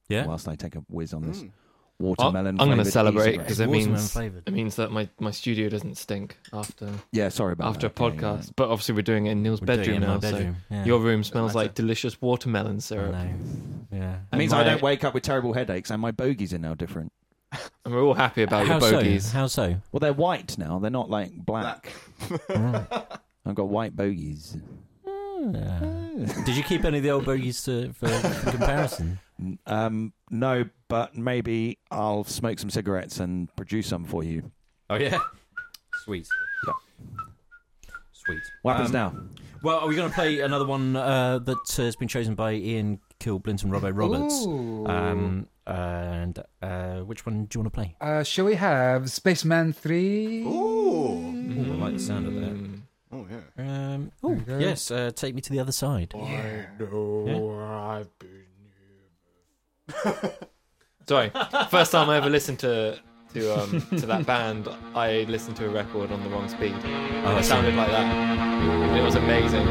yeah. Whilst I take a whiz on this Mm. watermelon. I'm going to celebrate because it means flavoured. it means that my, my studio doesn't stink after Yeah, sorry about after a that. Yeah, yeah, podcast. But obviously, we're doing it in Neil's We're bedroom in now. bedroom, So yeah. your room smells matter. like delicious watermelon I syrup. know. Yeah. It means And I don't wake up with terrible headaches, and my bogies are now different. And we're all happy about How your bogies. so? How so? Well, they're white now. They're not like black. Right. I've got white bogies. Yeah. Did you keep any of the old bogies to, for, for comparison? Um, no, but maybe I'll smoke some cigarettes and produce some for you. Oh yeah. Sweet. Yeah. Sweet. What happens Um, now? Well, are we going to play another one uh, that uh, has been chosen by Ian Kilblinton Robbo Roberts? Ooh. Um, and uh, which one do you want to play? Uh, shall we have Spacemen 3? Ooh, I like the sound of that. Mm. Oh yeah. Um, There oh, you go. yes, uh, take me to the other side. I know I've been. Sorry, first time I ever listened to to um to that band, I listened to a record on the wrong speed. And I it see. sounded like that. It was amazing.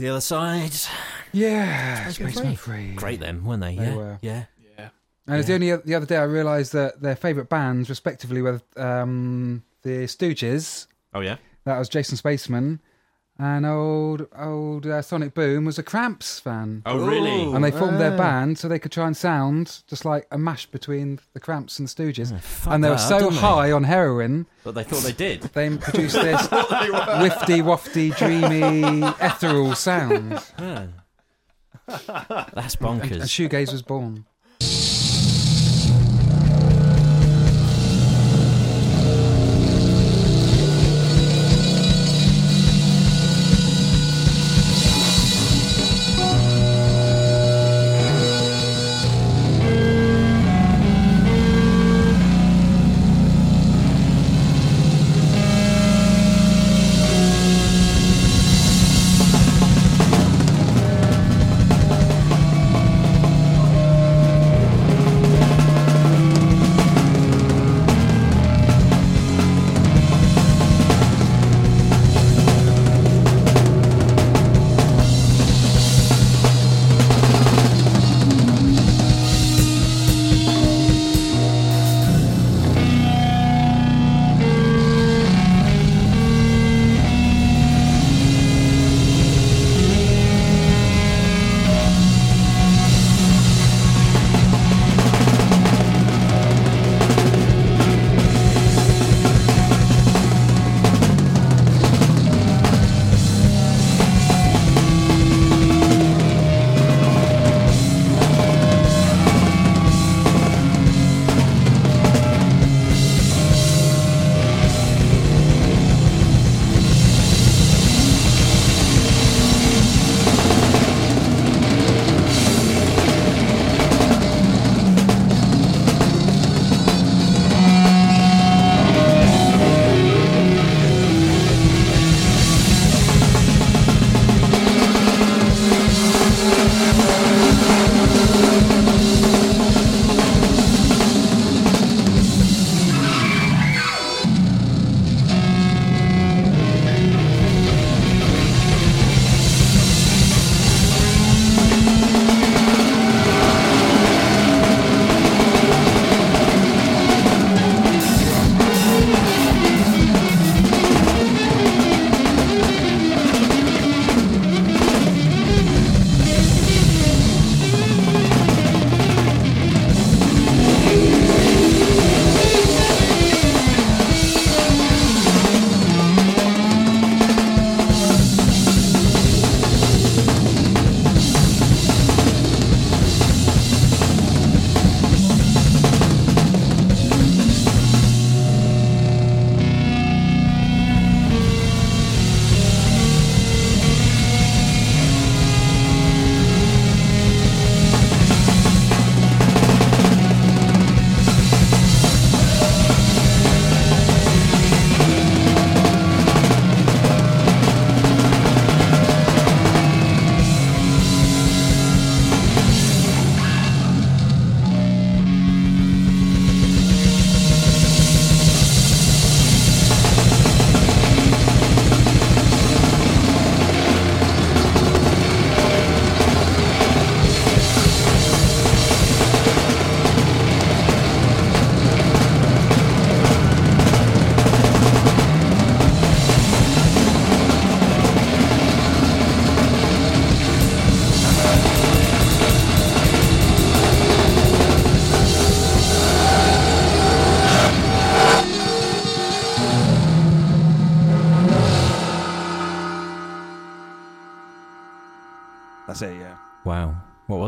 To the other side. Yeah, Spacemen Spacemen 3. Free. Great then, weren't they? They yeah. were. Yeah. And it's the only the other day I realised that their favourite bands, respectively, were um, the Stooges. Oh, yeah? That was Jason Spaceman. And old old uh, Sonic Boom was a Cramps fan. Oh, really? And they formed their band so they could try and sound just like a mash between the Cramps and the Stooges. fuck and they were that, so didn't they? high on heroin, But they thought they did. they produced this wifty, wafty, dreamy, ethereal sound. Yeah. That's And, bonkers. and shoegaze was born.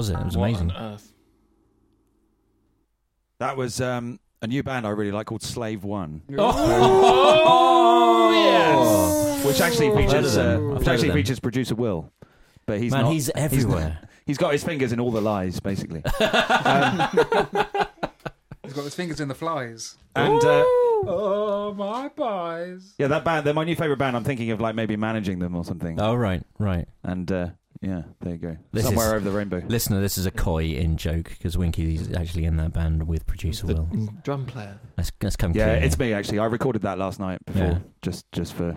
Was it? It was What amazing. on earth? That was um, a new band I really like called Slave One, Oh, yes. which actually features uh, which actually features producer Will. But he's Man, not, he's not- everywhere. he's got his fingers in all the lies, basically. He's got his fingers in the flies. and uh, Oh, my pies. yeah, that band, they're my new favorite band. I'm thinking of like maybe managing them or something. Oh, right, right. And uh, yeah, there you go. This Somewhere is- over the rainbow. Listener, this is a coy in joke because Winky's actually in that band with producer The Will. drum player. Let's, let's come Yeah, clear. it's me actually. I recorded that last night before, Yeah. just just for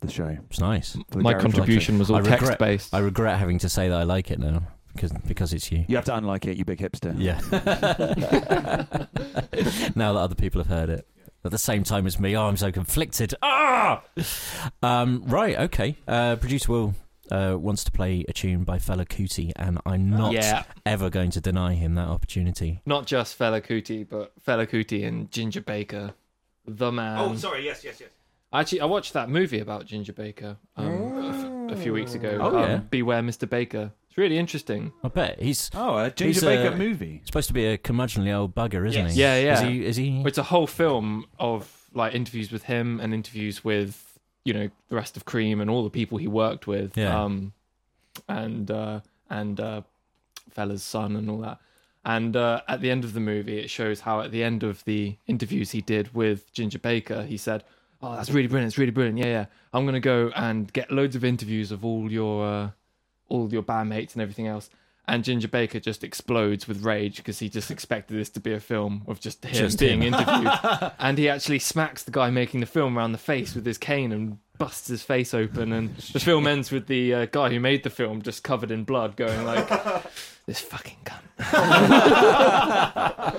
the show. It's nice. My contribution was all I regret- text based. I regret having to say that I like it now because because it's you. You have to unlike it, you big hipster. Yeah. now that other people have heard it. At the same time as me, oh, I'm so conflicted. Ah! Um, right, okay. Uh, Producer Will uh, wants to play a tune by Fela Kuti, and I'm not Yeah. ever going to deny him that opportunity. Not just Fela Kuti, but Fela Kuti and Ginger Baker, the man. Oh, sorry. Yes, yes, yes. Actually, I watched that movie about Ginger Baker um, a, f- a few weeks ago. Oh, um, yeah. Beware, Mr. Baker. It's really interesting. I bet he's Oh, a Ginger He's, Baker uh, movie. supposed to be a curmudgeonly old bugger, isn't Yes. he? Yeah, yeah. Is he? Is he? It's a whole film of like interviews with him and interviews with you know the rest of Cream and all the people he worked with. Yeah. Um, and uh, and uh, Fela's son and all that. And uh, at the end of the movie, it shows how at the end of the interviews he did with Ginger Baker, he said, "Oh, that's really brilliant. It's really brilliant. Yeah, yeah. I'm gonna go and get loads of interviews of all your uh, all your bandmates and everything else." And Ginger Baker just explodes with rage because he just expected this to be a film of just him Just being him. interviewed. and he actually smacks the guy making the film around the face with his cane and busts his face open. And the film ends with the uh, guy who made the film just covered in blood, going like, "This fucking cunt." I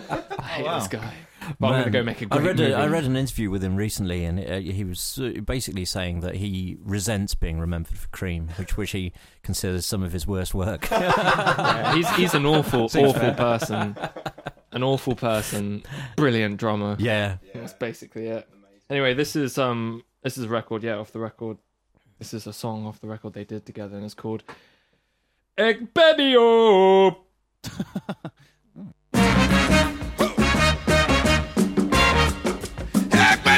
hate this guy. But I'm gonna go make a I great read movie. A, I read an interview with him recently, and uh, he was uh, basically saying that he resents being remembered for Cream, which which he considers some of his worst work. Yeah, he's he's an awful, awful person. An awful person. Brilliant drummer. yeah, That's basically it. Anyway, this is um this is a record, yeah, off the record. This is a song off the record they did together, and it's called Ek Baby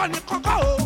bẹ́ẹ̀ kẹ́ ìwọ nìkan kọ́ o.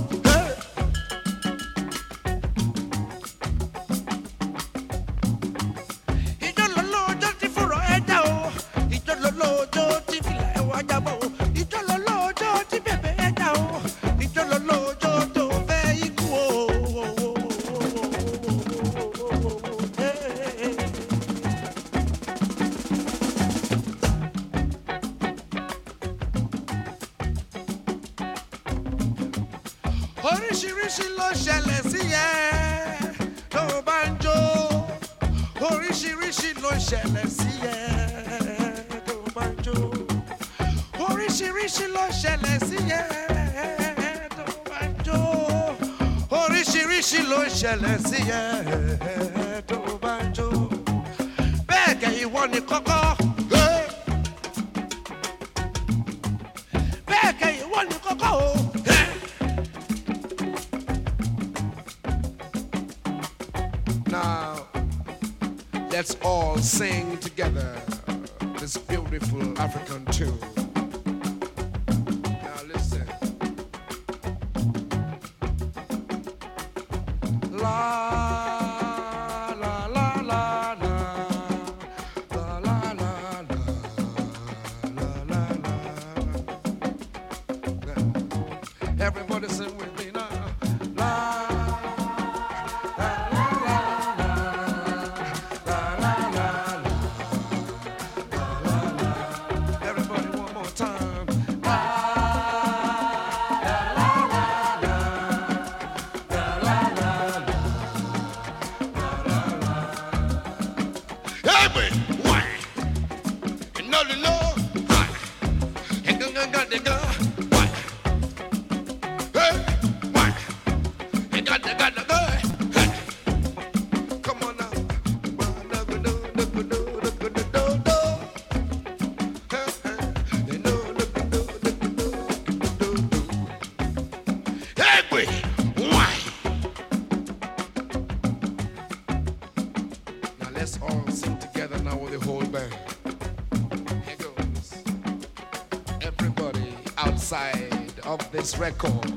of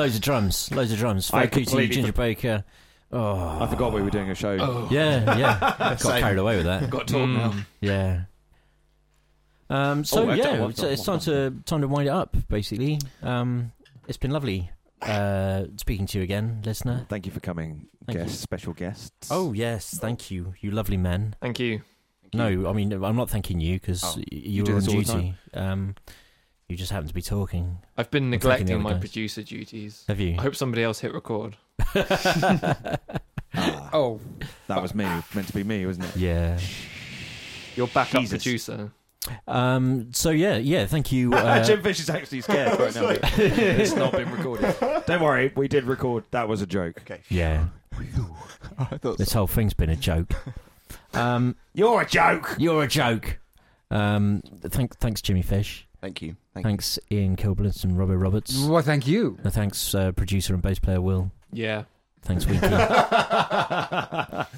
Loads of drums. Loads of drums. I Fela Kuti, completely Ginger for- Baker. Oh, I forgot we were doing a show. yeah, yeah. Got Same. carried away with that. Got to talk now. Yeah. Um, so Oh, I don't yeah, want it's, that it's time to time to wind it up. Basically, um, it's been lovely uh, speaking to you again, listener. Thank you for coming, Thank guest, special guests. Oh yes, thank you, you lovely men. Thank you. No, I mean I'm not thanking you because Oh, you, do were on this all the duty. Um, you just happened to be talking. I've been I'm thinking the neglecting my guys. producer duties. Have you? I hope somebody else hit record. Ah, Oh, that was me. Meant to be me, wasn't it? yeah. Your backup Jesus. producer. Um, so yeah, yeah. Thank you. Uh, Jim Fish is actually scared right now. it's not been recorded. Don't worry, we did record. That was a joke. Okay. yeah, I thought this whole thing's been a joke. Um, You're a joke. you're a joke. Um, thank, thanks, Jimmy Fish. Thank you. Thank Thanks, Ian Kilblitz and Robert Roberts. well, thank you. Uh, thanks, uh, producer and bass player Will. Yeah. Thanks, Winky.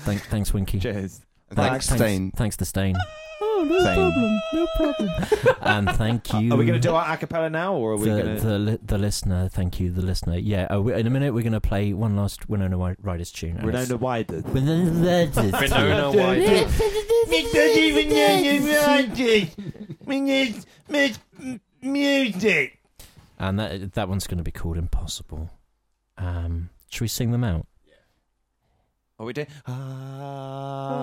Thank, thanks, Winky. Cheers. You. Thanks, thanks, Stain. Thanks to Stain. Oh, no Stain. problem. No problem. and thank you. Are we going to do our acapella now, or are we the, going to? the, the listener, thank you, the listener. Yeah, uh, we- in a minute we're going to play one last Winona Wi- Riders tune. and it's- Renona Wider. Winona Riders. Winona White. Music. And that that one's going to be called Impossible. Um, should we sing them out? Are we doing? When ah.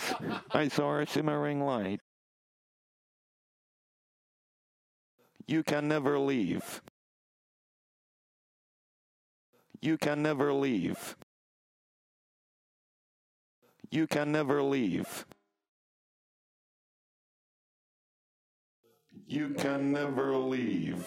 Distance, I saw a shimmering light. You can never leave. You can never leave. You can never leave. You can never leave.